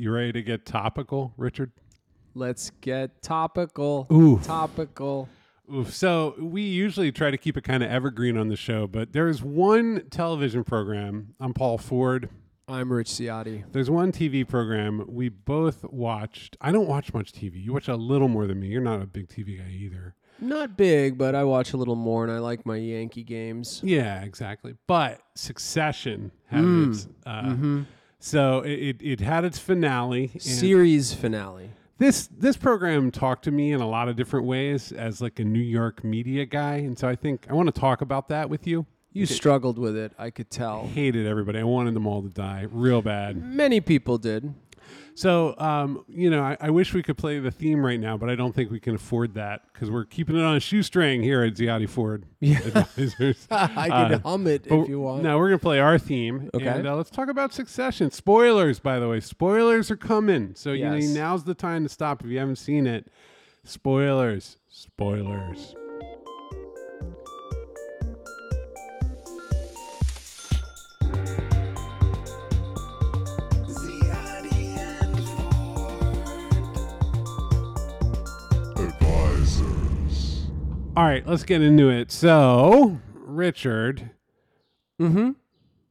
You ready to get topical, Richard? Let's get topical. Ooh. Topical. Oof. So we usually try to keep it kind of evergreen on the show, but there is one television program. I'm Paul Ford. I'm Rich Ziade. There's one TV program we both watched. I don't watch much TV. You watch a little more than me. You're not a big TV guy either. Not big, but I watch a little more, and I like my Yankee games. Yeah, exactly. But Succession had Mm. its. Uh, Mm-hmm. So it, it, it had its finale. Series finale. this this program talked to me in a lot of different ways as like a New York media guy, and so I think I want to talk about that with you. You struggled with it, I could tell. hated everybody. I wanted them all to die real bad. Many people did. So, um, you know, I, I wish we could play the theme right now, but I don't think we can afford that because we're keeping it on a shoestring here at Ziade Ford Yeah. Advisors. I Uh, can hum it if you want. Now we're gonna play our theme. Okay. And uh, let's talk about Succession. Spoilers, by the way. Spoilers are coming. So you know now's the time to stop if you haven't seen it. Spoilers. Spoilers. All right, let's get into it. So, Richard, Mm-hmm.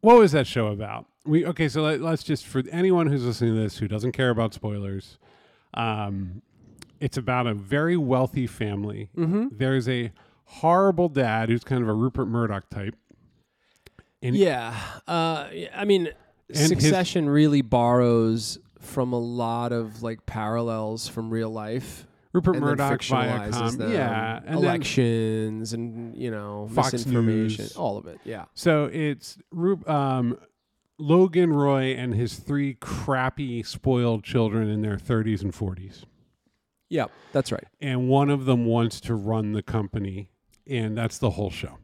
what was that show about? We okay, so let, us just for anyone who's listening to this who doesn't care about spoilers, um, it's about a very wealthy family. Mm-hmm. There's a horrible dad who's kind of a Rupert Murdoch type. And Yeah. Uh, I mean, his- Succession really borrows from a lot of like parallels from real life. Rupert and Murdoch, Viacom, them. yeah, and then elections and you know Fox misinformation, News. all of it. Yeah. So it's Ru- um, Logan Roy and his three crappy, spoiled children in their 30s and 40s. Yeah, that's right. And one of them wants to run the company, and that's the whole show.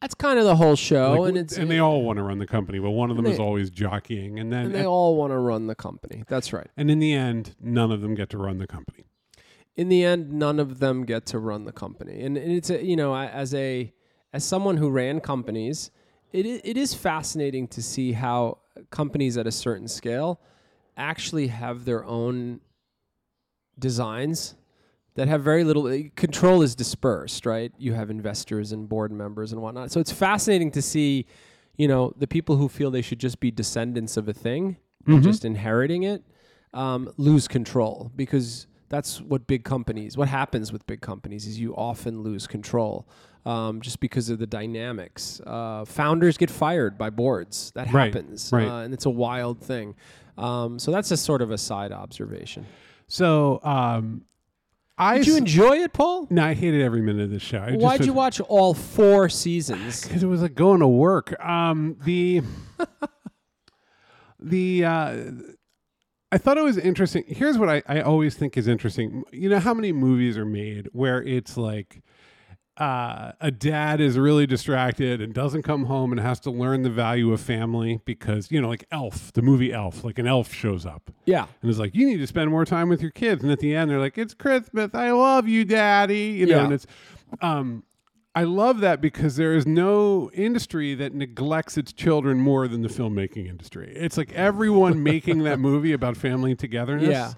That's kind of the whole show, Like, and it's and they all want to run the company, but one of them And is always jockeying, and then and they at- all want to run the company. That's right. and in the end, none of them get to run the company. In the end, none of them get to run the company, and, and it's a, you know as a as someone who ran companies, it it is fascinating to see how companies at a certain scale actually have their own designs that have very little uh, control is dispersed right? You have investors and board members and whatnot. So it's fascinating to see you know the people who feel they should just be descendants of a thing and just inheriting it um, lose control because that's what big companies what happens with big companies is you often lose control um, just because of the dynamics uh, founders get fired by boards that Right, happens right. Uh, and it's a wild thing um, so that's a sort of a side observation So, um, I did you enjoy it paul no, I hated every minute of this show. I Why'd was- you watch all four seasons? Because it was like going to work. Um, the the uh, I thought it was interesting. Here's what I, I always think is interesting. You know how many movies are made where it's like uh, a dad is really distracted and doesn't come home and has to learn the value of family because you know like Elf, the movie Elf, like an elf shows up Yeah. and it's like you need to spend more time with your kids and at the end they're like it's christmas i love you daddy you know Yeah. and it's um i love that because there is no industry that neglects its children more than the filmmaking industry it's like everyone making that movie about family togetherness Yeah.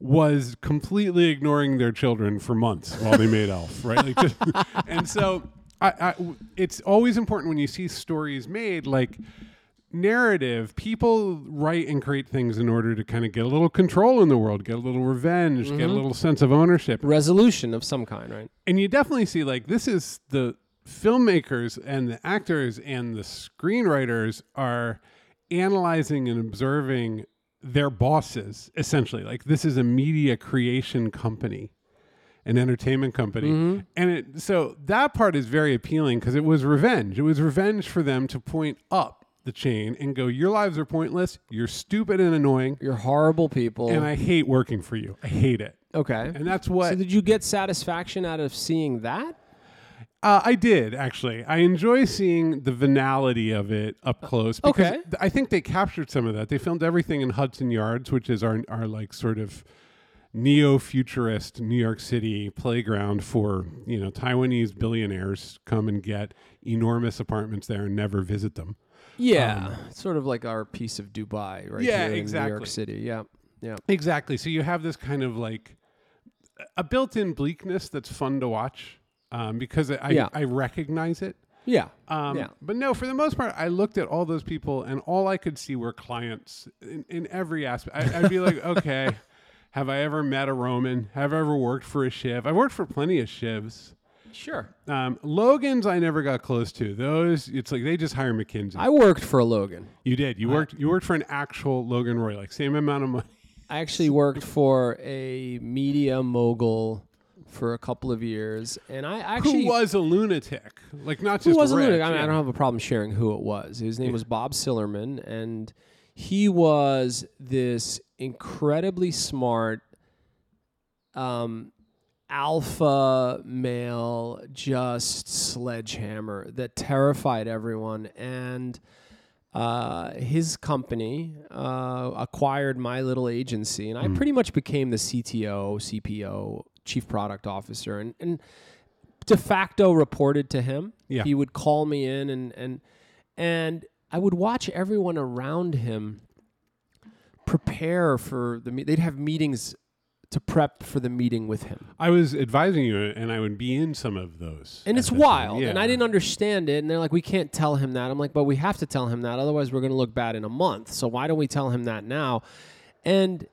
was completely ignoring their children for months while they made elf right like just, and so I, I it's always important when you see stories made like narrative, people write and create things in order to kind of get a little control in the world, get a little revenge, get a mm-hmm. little sense of ownership. Resolution of some kind, right? And you definitely see like this is the filmmakers and the actors and the screenwriters are analyzing and observing their bosses essentially. Like this is a media creation company. An entertainment company, mm-hmm. and it so that part is very appealing because it was revenge. It was revenge for them to point up the chain and go, "Your lives are pointless. You're stupid and annoying, You're horrible people. and I hate working for you. I hate it." okay. And that's what So did you get satisfaction out of seeing that? Uh, I did actually. I enjoy seeing the venality of it up close because Okay. I think they captured some of that. They filmed everything in Hudson Yards, which is our our like sort of neo-futurist New York City playground for you know Taiwanese billionaires come and get enormous apartments there and never visit them. Yeah, sort of like our piece of Dubai, right Um, yeah, here in New. York City. Yeah, Yeah. Exactly. So you have this kind of like a built-in bleakness that's fun to watch um, because I, Yeah. I recognize it. Yeah. Um, Yeah. But no, for the most part, I looked at all those people and all I could see were clients in, in every aspect. I, I'd be like, okay, have I ever met a Roman? Have I ever worked for a Shiv? I've worked for plenty of Shivs. Sure. Um, Logan's I never got close to. Those it's like they just hire McKinsey. I worked for a Logan. you did. You worked. You worked for an actual Logan Roy, like same amount of money. I actually worked for a media mogul for a couple of years, and I actually Who was a lunatic? Like not who just wasn't rich, lunatic. I, mean, I don't have a problem sharing who it was. His name was Bob Sillerman, and he was this incredibly smart, um, alpha male, just sledgehammer that terrified everyone. And uh, his company uh, acquired my little agency, and I Hmm. pretty much became the CTO, CPO, chief product officer, and and de facto reported to him. Yeah. He would call me in, and and and I would watch everyone around him prepare for the. They'd have meetings to prep for the meeting with him. I was advising you, and I would be in some of those. And it's wild. And I didn't understand it. And they're like, we can't tell him that. I'm like, but we have to tell him that. Otherwise, we're going to look bad in a month. So why don't we tell him that now? And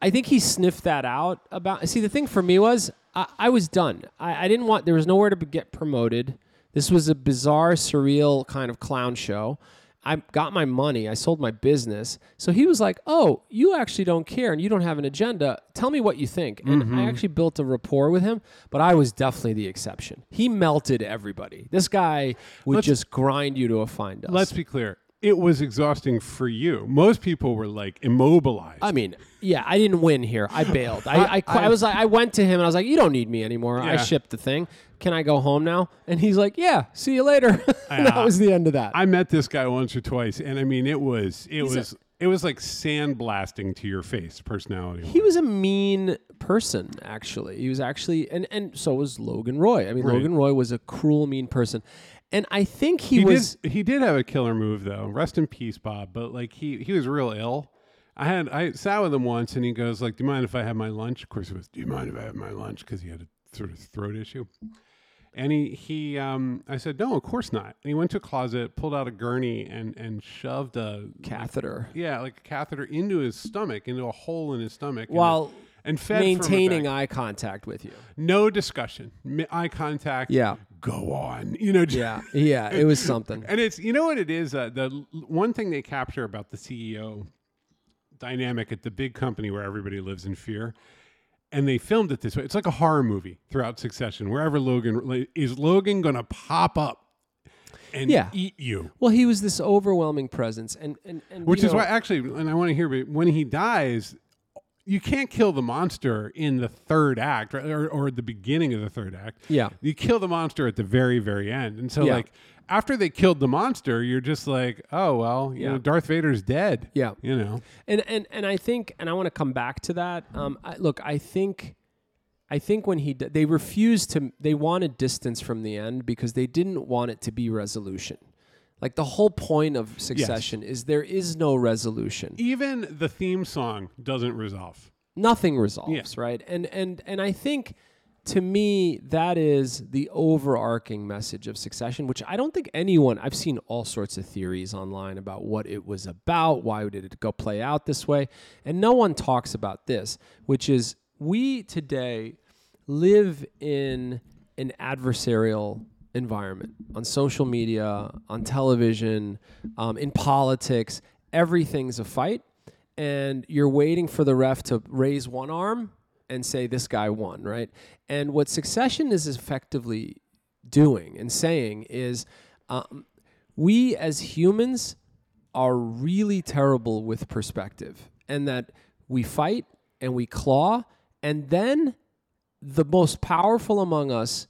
I think he sniffed that out about. See, the thing for me was I, I was done. I, I didn't want, there was nowhere to get promoted. This was a bizarre, surreal kind of clown show. I got my money. I sold my business. So he was like, "Oh, you actually don't care and you don't have an agenda. Tell me what you think." And Mm-hmm. I actually built a rapport with him, but I was definitely the exception. He melted everybody. This guy would Let's- just grind you to a fine dust. Let's be clear. It was exhausting for you. Most people were like immobilized. I mean, yeah, I didn't win here. I bailed. I, I, I, I- was like, I went to him and I was like, "You don't need me anymore. I shipped the thing. Can I go home now?" And he's like, "Yeah, see you later." And that was the end of that. I met this guy once or twice, and I mean, it was it He's a- was it was like sandblasting to your face, personality. He was a mean person, actually. He was actually, and and so was Logan Roy. I mean, Right. Logan Roy was a cruel, mean person, and I think he, he was. did he did have a killer move though. Rest in peace, Bob. But like he he was real ill. I had I sat with him once, and he goes like, "Do you mind if I have my lunch?" Of course, it was, "Do you mind if I have my lunch?" Because he had a sort of throat issue. And he he um I said no, of course not. And he went to a closet, pulled out a gurney, and and shoved a catheter yeah like a catheter into his stomach, into a hole in his stomach, and- while and fed maintaining eye contact with you. no discussion, eye contact. Yeah. go on. You know, Yeah, yeah, it was something. and it's you know what it is. Uh, the one thing they capture about the CEO dynamic at the big company where everybody lives in fear, and they filmed it this way. It's like a horror movie throughout Succession. Wherever Logan is, Logan going to pop up and Yeah. eat you. Well, he was this overwhelming presence, and and, and Which is know, why, actually, and I want to hear, when he dies, you can't kill the monster in the third act right, or, or at the beginning of the third act. Yeah. You kill the monster at the very, very end. And so, Yeah. like, after they killed the monster, you're just like, oh, well, you Yeah. know, Darth Vader's dead. Yeah. You know? and and and I think, and I want to come back to that. Um, I, look, I think, I think when he d- they refused to, they wanted distance from the end because they didn't want it to be resolution. Like the whole point of Succession is there is no resolution. Even the theme song doesn't resolve. Nothing resolves, right? And and and I think to me that is the overarching message of Succession, which I don't think anyone I've seen all sorts of theories online about what it was about, why did it go play out this way, and no one talks about this, which is we today live in an adversarial environment on social media, on television, um, in politics. Everything's a fight, and you're waiting for the ref to raise one arm and say this guy won, right? And what Succession is effectively doing and saying is, um, we as humans are really terrible with perspective, and that we fight and we claw, and then the most powerful among us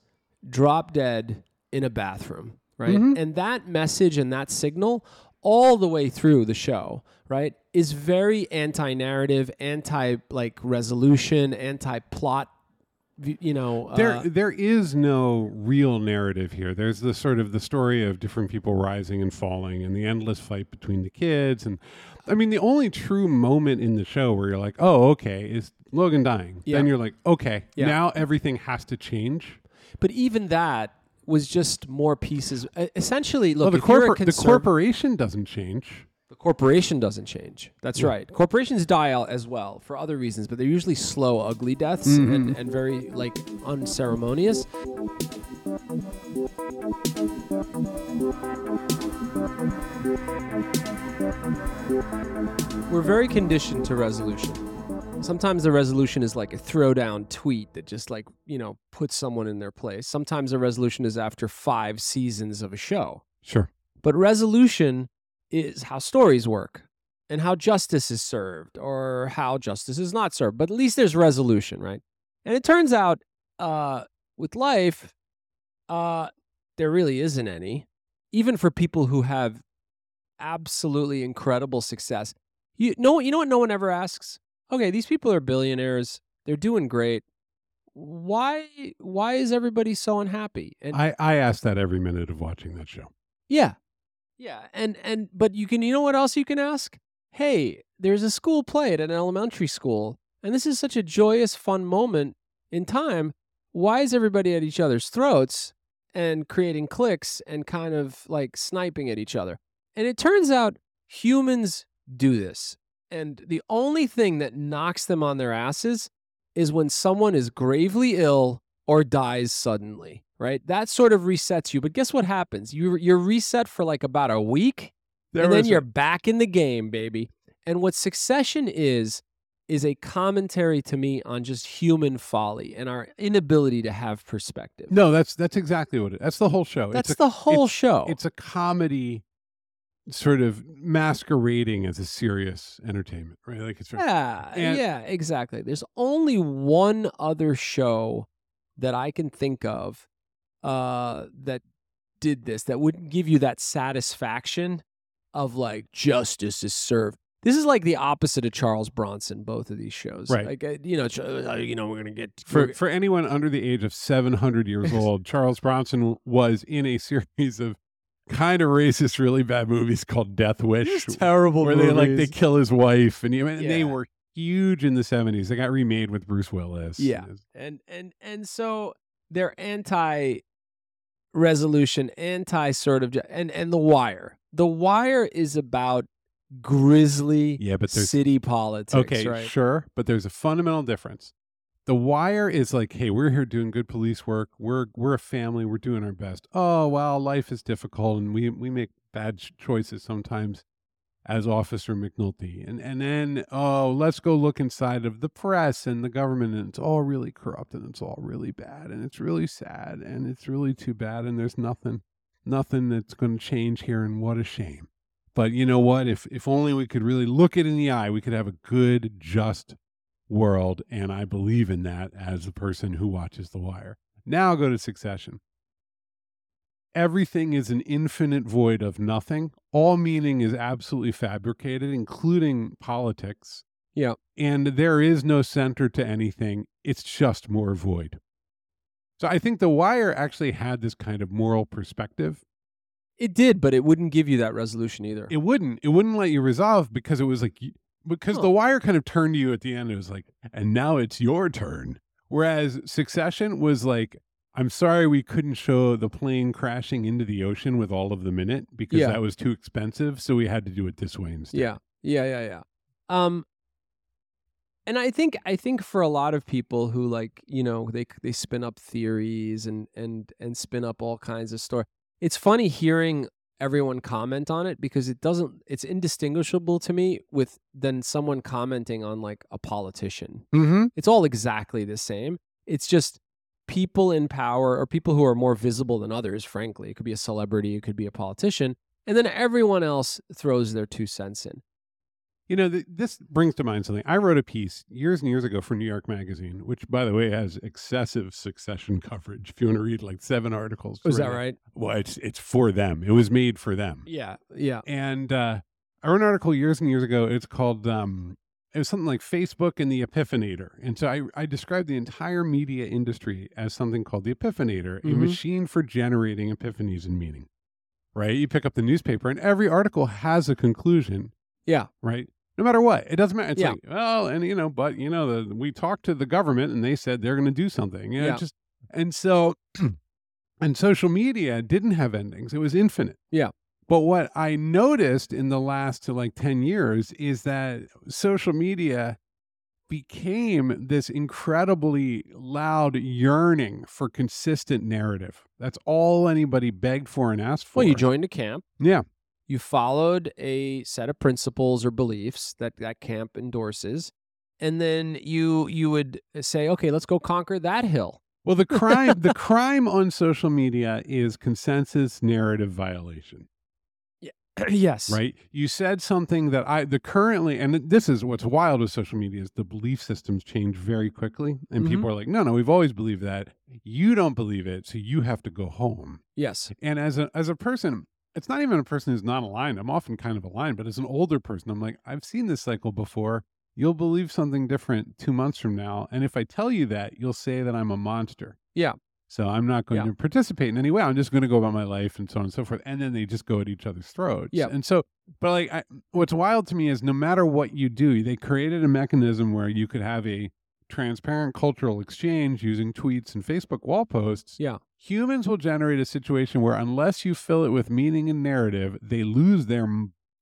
drop dead in a bathroom, right? And that message and that signal all the way through the show, right, is very anti-narrative, anti like resolution, anti-plot you know, there uh, there is no real narrative here. There's the sort of the story of different people rising and falling and the endless fight between the kids and I mean the only true moment in the show where you're like, "Oh, okay," is Logan dying. Yeah. Then you're like, "Okay, Yeah. now everything has to change." but even that was just more pieces. Essentially, Well, look, the, you're a corpor- the corporation doesn't change. the corporation doesn't change. That's Yeah. right. Corporations die out as well for other reasons, but they're usually slow, ugly deaths Mm-hmm. and, and very like unceremonious. We're very conditioned to resolution. Sometimes the resolution is like a throwdown tweet that just like, you know, puts someone in their place. Sometimes the resolution is after five seasons of a show. Sure. But resolution is how stories work and how justice is served or how justice is not served. But at least there's resolution, right? And it turns out uh, with life, uh, there really isn't any. Even for people who have absolutely incredible success. You know, you know what no one ever asks? Okay, these people are billionaires. They're doing great. Why why is everybody so unhappy? And I, I ask that every minute of watching that show. yeah. Yeah. And and but you can you know what else you can ask? Hey, there's a school play at an elementary school, and this is such a joyous, fun moment in time. Why is everybody at each other's throats and creating cliques and kind of like sniping at each other? And it turns out humans do this. And the only thing that knocks them on their asses is when someone is gravely ill or dies suddenly, right? That sort of resets you. But guess what happens? You you're reset for like about a week, There and then a- you're back in the game, baby. And what Succession is is a commentary to me on just human folly and our inability to have perspective. no, that's that's exactly what it. That's the whole show. That's it's a, the whole it's- show. It's a comedy, sort of masquerading as a serious entertainment, right? Like it's Yeah, And- yeah, exactly. There's only one other show that I can think of uh, that did this that wouldn't give you that satisfaction of like justice is served. This is like the opposite of Charles Bronson. Both of these shows, Right. Like uh, you know, you know, we're gonna get for for anyone under the age of 700 years old, Charles Bronson was in a series of kind of racist, really bad movies called Death Wish, terrible where they like they kill his wife, and, you and they were huge in the 70s. They got remade with Bruce Willis. Yeah. and and and so they're anti resolution anti sort of and and the wire the wire is about grisly Yeah, but city politics okay, right sure, but there's a fundamental difference. The Wire is like, hey, we're here doing good police work. We're we're a family. We're doing our best. Oh well, life is difficult, and we we make bad choices sometimes. As Officer McNulty, and and then oh, let's go look inside of the press and the government, and it's all really corrupt, and it's all really bad, and it's really sad, and it's really too bad, and there's nothing, nothing that's going to change here, and what a shame. But you know what? If if only we could really look it in the eye, we could have a good, just world. And I believe in that as the person who watches The Wire. Now go to Succession. Everything is an infinite void of nothing. All meaning is absolutely fabricated, including politics. Yeah. And there is no center to anything. It's just more void. So I think The Wire actually had this kind of moral perspective it did but it wouldn't give you that resolution either it wouldn't it wouldn't let you resolve because it was like because Huh. the wire kind of turned to you at the end it was like and now it's your turn whereas succession was like i'm sorry we couldn't show the plane crashing into the ocean with all of them in it because Yeah. that was too expensive so we had to do it this way instead yeah yeah yeah yeah um and i think i think for a lot of people who like you know they they spin up theories and and and spin up all kinds of story it's funny hearing everyone comment on it because it doesn't it's indistinguishable to me with than someone commenting on like a politician. Mm-hmm. it's all exactly the same. It's just people in power or people who are more visible than others frankly. It could be a celebrity it could be a politician and then everyone else throws their two cents in You know, th- this brings to mind something. I wrote a piece years and years ago for New York Magazine, which, by the way, has excessive succession coverage. If you want to read like seven articles, is that right Well, it's it's for them. It was made for them. Yeah, yeah. And uh, I wrote an article years and years ago. It's called um, it was something like Facebook and the Epiphanator. And so I, I described the entire media industry as something called the Epiphanator, a Mhm. machine for generating epiphanies and meaning. Right? You pick up the newspaper and every article has a conclusion, Yeah. right? No matter what. It doesn't matter. It's Yeah. like, well, and you know, but you know, the, we talked to the government and they said they're going to do something. You know, Yeah. just and so and social media didn't have endings. It was infinite. Yeah. But what I noticed in the last like 10 years is that social media became this incredibly loud yearning for consistent narrative. That's all anybody begged for and asked for. Well, you joined a camp. Yeah. You followed a set of principles or beliefs that that camp endorses, and then you you would uh, say, "Okay, let's go conquer that hill." Well, the crime the crime on social media is consensus narrative violation. yes. right? You said something that I the currently and this is what's wild with social media is the belief systems change very quickly and mm-hmm. people are like, "No, no, we've always believed that. You don't believe it, so you have to go home." Yes. And as a as a person, it's not even a person who's not aligned. I'm often kind of aligned, but as an older person, I'm like, "I've seen this cycle before. You'll believe something different 2 months from now, and if I tell you that, you'll say that I'm a monster." Yeah. So I'm not going Yeah. to participate in any way. I'm just going to go about my life and so on and so forth. And then they just go at each other's throats. Yeah. And so, but like, I, what's wild to me is no matter what you do, they created a mechanism where you could have a transparent cultural exchange using tweets and Facebook wall posts. Yeah. Humans will generate a situation where unless you fill it with meaning and narrative, they lose their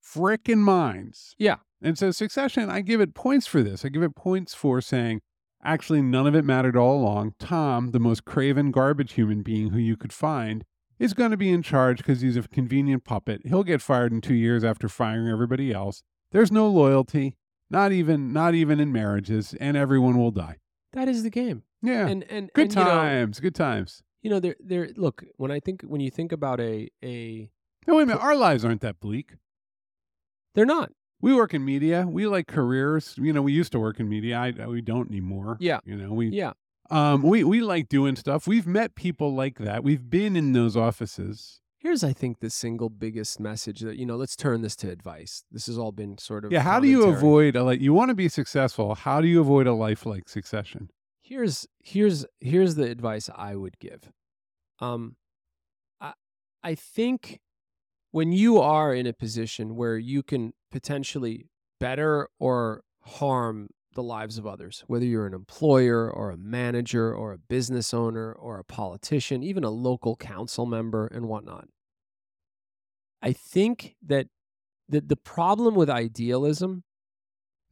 frickin' minds. Yeah. And so Succession, I give it points for this. I give it points for saying, actually, none of it mattered all along. Tom, the most craven garbage human being who you could find, is going to be in charge because he's a convenient puppet. He'll get fired in two years after firing everybody else. There's no loyalty, not even not even in marriages, and everyone will die. That is the game. Yeah. And and good and, you know- times. good times. You know, there there look, when I think when you think about a a No, wait a minute. Our lives aren't that bleak. they're not. We work in media. We like careers. You know, we used to work in media. I, we don't anymore. Yeah. You know, we Yeah. Um, we we like doing stuff. We've met people like that. We've been in those offices. Here's I think the single biggest message that, you know, let's turn this to advice. This has all been sort of Yeah. How do you avoid a like? You want to be successful. How do you avoid a life like succession? here's here's here's the advice I would give. Um, I I think when you are in a position where you can potentially better or harm the lives of others, whether you're an employer or a manager or a business owner or a politician, even a local council member and whatnot. I think that the, the problem with idealism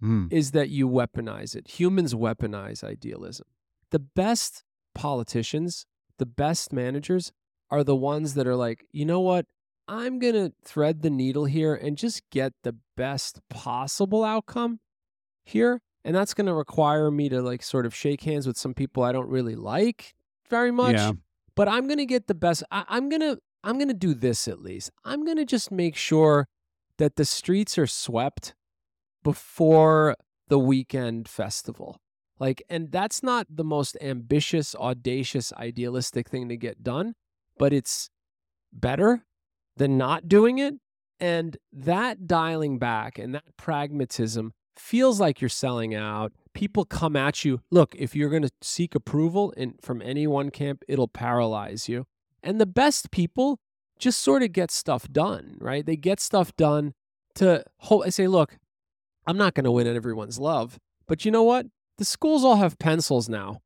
Hmm. is that you weaponize it. Humans weaponize idealism. The best politicians, the best managers are the ones that are like, you know what? I'm going to thread the needle here and just get the best possible outcome here. And that's going to require me to like sort of shake hands with some people I don't really like very much. Yeah. But I'm going to get the best. I, I'm going to. I'm going to do this at least. I'm going to just make sure that the streets are swept before the weekend festival. Like, and that's not the most ambitious, audacious, idealistic thing to get done, but it's better than not doing it. And that dialing back and that pragmatism feels like you're selling out. People come at you. Look, if you're going to seek approval in, from any one camp, it'll paralyze you. And the best people just sort of get stuff done, right? They get stuff done to hold. I say, look, I'm not going to win everyone's love, but you know what? The schools all have pencils now,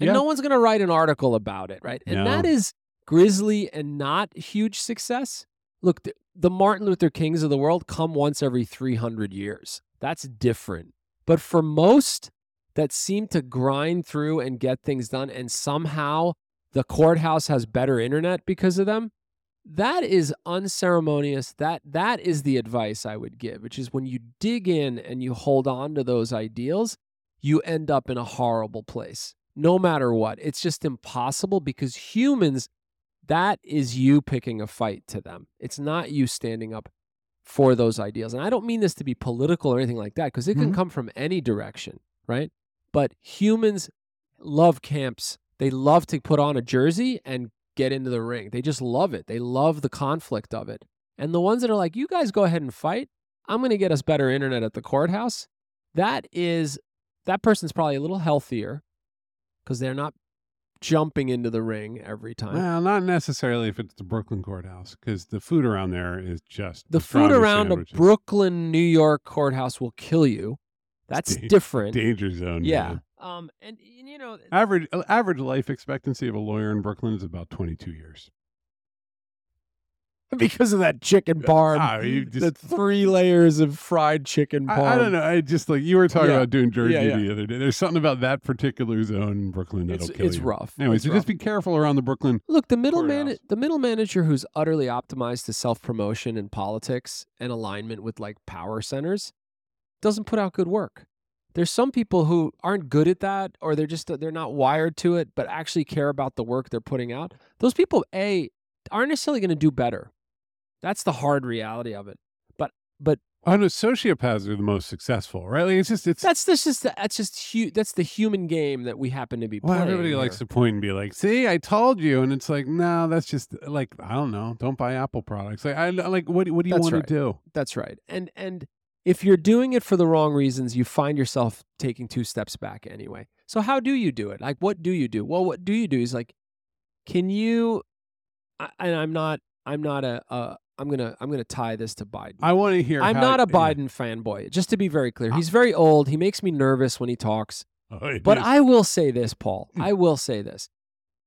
and Yeah. no one's going to write an article about it, right? And No. that is grisly and not huge success. Look, the, the Martin Luther Kings of the world come once every 300 years. That's different. But for most that seem to grind through and get things done, and somehow the courthouse has better internet because of them, that is unceremonious. That that is the advice I would give, which is when you dig in and you hold on to those ideals, you end up in a horrible place. No matter what. It's just impossible because humans that is you picking a fight to them. It's not you standing up for those ideals. And I don't mean this to be political or anything like that because it can Mhm. come from any direction, right? But humans love camps. They love to put on a jersey and get into the ring. They just love it. They love the conflict of it. And the ones that are like, you guys go ahead and fight. I'm going to get us better internet at the courthouse. that is that person's probably a little healthier because they're not jumping into the ring every time. Well, not necessarily if it's the Brooklyn courthouse, because the food around there is just the food around sandwiches. a Brooklyn, New York courthouse will kill you. That's da- different. danger zone. yeah. man. Um, and, and you know, Average uh, average life expectancy of a lawyer in Brooklyn is about 22 years. because of that chicken parm, ah, you the three layers of fried chicken parm. I, I don't know. I just like you were talking Yeah. about doing Jersey Yeah, yeah. the other day. There's something about that particular zone in Brooklyn that'll It's, kill it's you. rough. Anyway, It's so rough. just be careful around the Brooklyn. Look, the middle man, the middle manager who's utterly optimized to self promotion and politics and alignment with like power centers doesn't put out good work. There's some people who aren't good at that, or they're just they're not wired to it, but actually care about the work they're putting out. Those people, a, aren't necessarily going to do better. That's the hard reality of it. But but Oh no, sociopaths are the most successful, right? Like it's just it's that's that's just that's just hu- that's the human game that we happen to be well, playing. everybody likes to point and be like, "See, I told you," and it's like, no, that's just like I don't know. Don't buy Apple products. Like I like what what do you That's want right. to do? That's right. And and if you're doing it for the wrong reasons, you find yourself taking two steps back anyway. So how do you do it? Like what do you do? Well, what do you do is like can you I, and I'm not I'm not a uh I'm going to I'm to tie this to Biden. I want to hear. I'm not a. Biden fanboy. Just to be very clear. He's very old. He makes me nervous when he talks. Oh, But is. I will say this, Paul. Hmm. I will say this.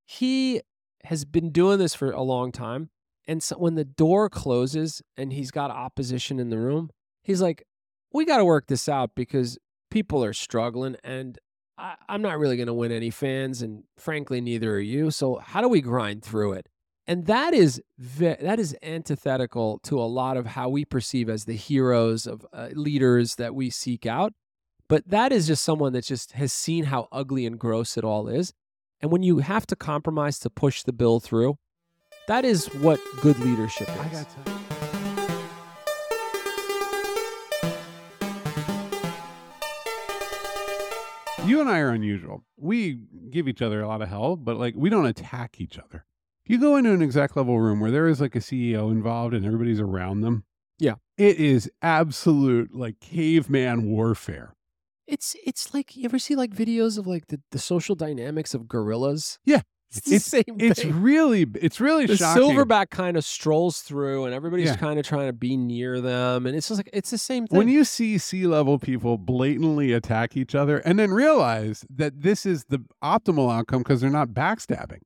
He has been doing this for a long time. And so when the door closes and he's got opposition in the room, he's like, we got to work this out because people are struggling and I, I'm not really going to win any fans. And frankly, neither are you. So how do we grind through it? And that is ve- that is antithetical to a lot of how we perceive as the heroes of uh, leaders that we seek out. But that is just someone that just has seen how ugly and gross it all is. And when you have to compromise to push the bill through, that is what good leadership is. I got to. You and I are unusual. We give each other a lot of hell, but like we don't attack each other. You go into an exec level room where there is like a CEO involved and everybody's around them, Yeah. it is absolute like caveman warfare. It's it's like you ever see like videos of like the, the social dynamics of gorillas? Yeah. It's the same It's thing. really, it's really the shocking. silverback kind of strolls through and everybody's Yeah. kind of trying to be near them and it's just like it's the same thing. when you see C level people blatantly attack each other and then realize that this is the optimal outcome because they're not backstabbing.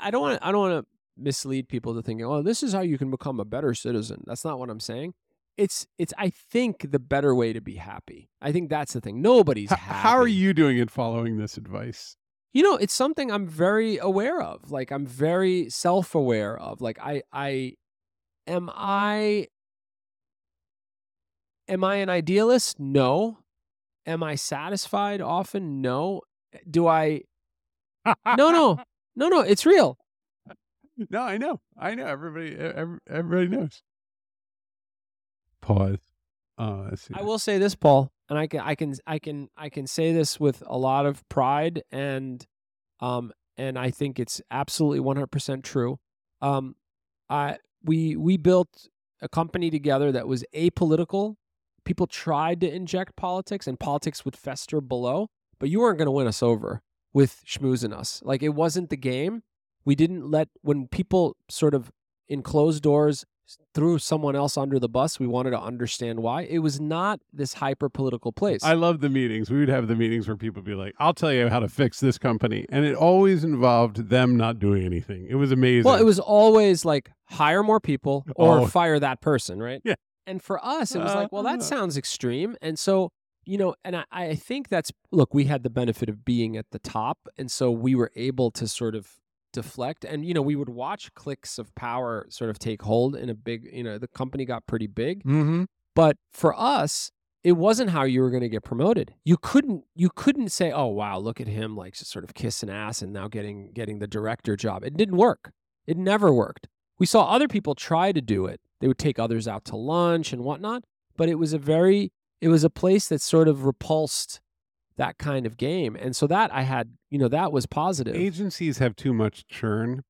I don't want to I don't want to mislead people to thinking, "Oh, this is how you can become a better citizen." That's not what I'm saying. It's it's I think the better way to be happy. I think that's the thing. Nobody's H- happy. how are you doing it following this advice? You know, it's something I'm very aware of. Like I'm very self-aware of. Like I I am I am I an idealist? No. Am I satisfied often? No. Do I No, no. No, no, it's real. no, I know. I know. Everybody, every, everybody knows. Pause. See. I will say this, Paul, and I can I can I can I can say this with a lot of pride and um and I think it's absolutely 100% true. Um I we we built a company together that was apolitical. People tried to inject politics and politics would fester below, but you weren't going to win us over with schmoozing us. Like it wasn't the game. We didn't let when people sort of in closed doors threw someone else under the bus. We wanted to understand why. It was not this hyper political place. I love the meetings. We would have the meetings where people would be like, "I'll tell you how to fix this company," and it always involved them not doing anything. It was amazing. well, it was always like hire more people or Oh. fire that person, right? Yeah. And for us, it was like, well, that Uh. sounds extreme. And so, you know, and I, I think that's look, we had the benefit of being at the top. And so we were able to sort of deflect. And, you know, we would watch clicks of power sort of take hold in a big, you know, the company got pretty big. Mm-hmm. But for us, it wasn't how you were going to get promoted. You couldn't you couldn't say, "Oh wow, look at him like just sort of kissing ass and now getting getting the director job." It didn't work. It never worked. We saw other people try to do it. They would take others out to lunch and whatnot, but it was a very it was a place that sort of repulsed that kind of game. And so that I had, you know, that was positive. Agencies have too much churn.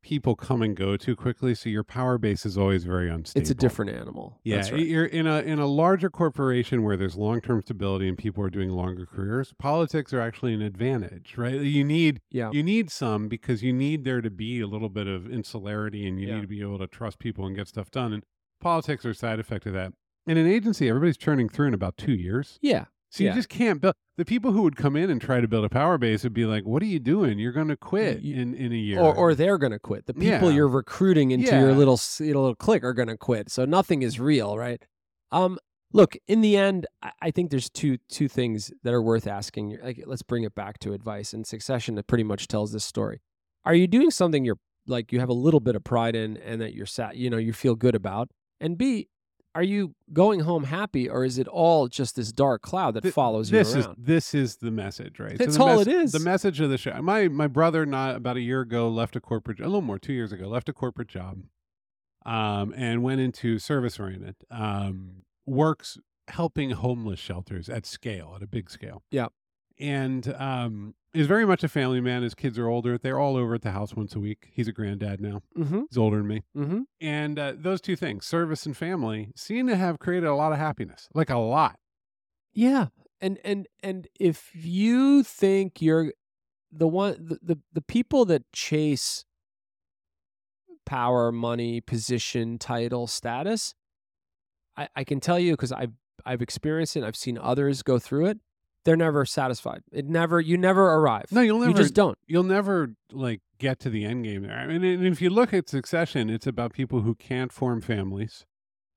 people come and go too quickly, so your power base is always very unstable. It's a different animal. Yeah, That's right. you're in a in a larger corporation where there's long term stability and people are doing longer careers. Politics are actually an advantage, right? You need Yeah. you need some because you need there to be a little bit of insularity and you Yeah. need to be able to trust people and get stuff done. And politics are a side effect of that. In an agency, everybody's churning through in about two years. Yeah. So you Yeah. just can't build the people who would come in and try to build a power base would be like, "What are you doing? You're going to quit you- in in a year." Or, or they're going to quit. The people Yeah. you're recruiting into your little your little clique are going to quit. So nothing is real, right? Um, look, in the end, I, I think there's two two things that are worth asking. Like, let's bring it back to advice and succession that pretty much tells this story. Are you doing something you're like you have a little bit of pride in and that you're sat, you know, you feel good about? And B, are you going home happy, or is it all just this dark cloud that Th- follows you this around? is this is the message, right? That's the all mes- it is. The message of the show. My my brother, not about a year ago, left a corporate, a little more, two years ago, left a corporate job, um, and went into service oriented. Um, works helping homeless shelters at scale, at a big scale. Yeah. And um, is very much a family man. His kids are older; they're all over at the house once a week. He's a granddad now. mm-hmm. He's older than me. Mm-hmm. And uh, those two things, service and family, seem to have created a lot of happiness, like a lot. Yeah. And and and if you think you're the one the, the, the people that chase power, money, position, title, status, I, I can tell you because I've I've experienced it, I've seen others go through it, they're never satisfied. It never you never arrive. No, you'll never you just don't. you'll never like get to the end game there. I mean, and if you look at Succession, it's about people who can't form families,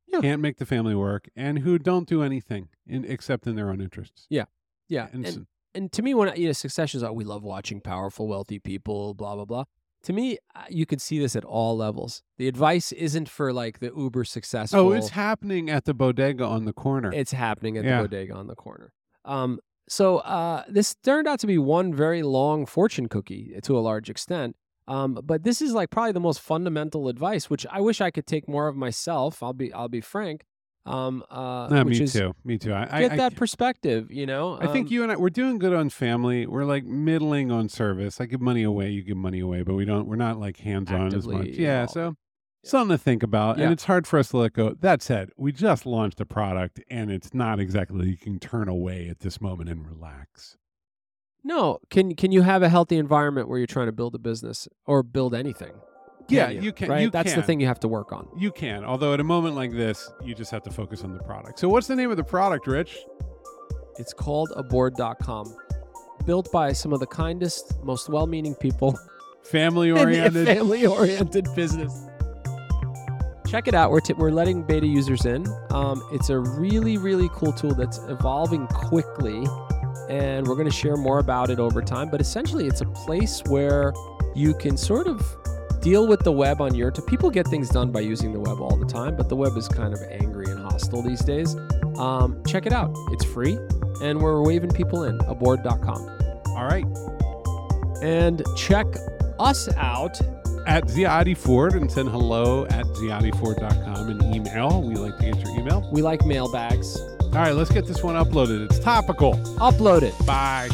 Yeah. can't make the family work, and who don't do anything in, except in their own interests. Yeah. And, And so- and to me, when you know, succession is, oh, we love watching powerful, wealthy people, blah blah blah. To me, you could see this at all levels. The advice isn't for like the uber successful. oh, it's happening at the bodega on the corner. it's happening at Yeah. the bodega on the corner. Um, so uh, this turned out to be one very long fortune cookie to a large extent. Um, but this is like probably the most fundamental advice, which I wish I could take more of myself. I'll be I'll be frank. Um, uh, No, me is too. Me too. I, get I, that I, perspective. You know, I think Um, you and I we're doing good on family. We're like middling on service. I give money away, you give money away, but we don't. We're not like hands on as much. Yeah. So. Something to think about, Yeah. and it's hard for us to let go. That said, we just launched a product, and it's not exactly you can turn away at this moment and relax. No, can can you have a healthy environment where you're trying to build a business or build anything? Yeah, Can you can- Right, you that's the thing you have to work on. You can, although at a moment like this, you just have to focus on the product. So, what's the name of the product, Rich? It's called aboard.com. Built by some of the kindest, most well-meaning people Family-oriented, family-oriented business. Check it out. We're, t- we're letting beta users in. Um, it's a really, really cool tool that's evolving quickly, and we're going to share more about it over time. But essentially, it's a place where you can sort of deal with the web on your. People get things done by using the web all the time, but the web is kind of angry and hostile these days. Um, check it out. It's free, and we're waving people in. Aboard.com, All right. and check us out At Ziade Ford and send hello at ziadeford.com and email. We like to get your email. We like mailbags. All right, let's get this one uploaded. It's topical. Upload it. Bye.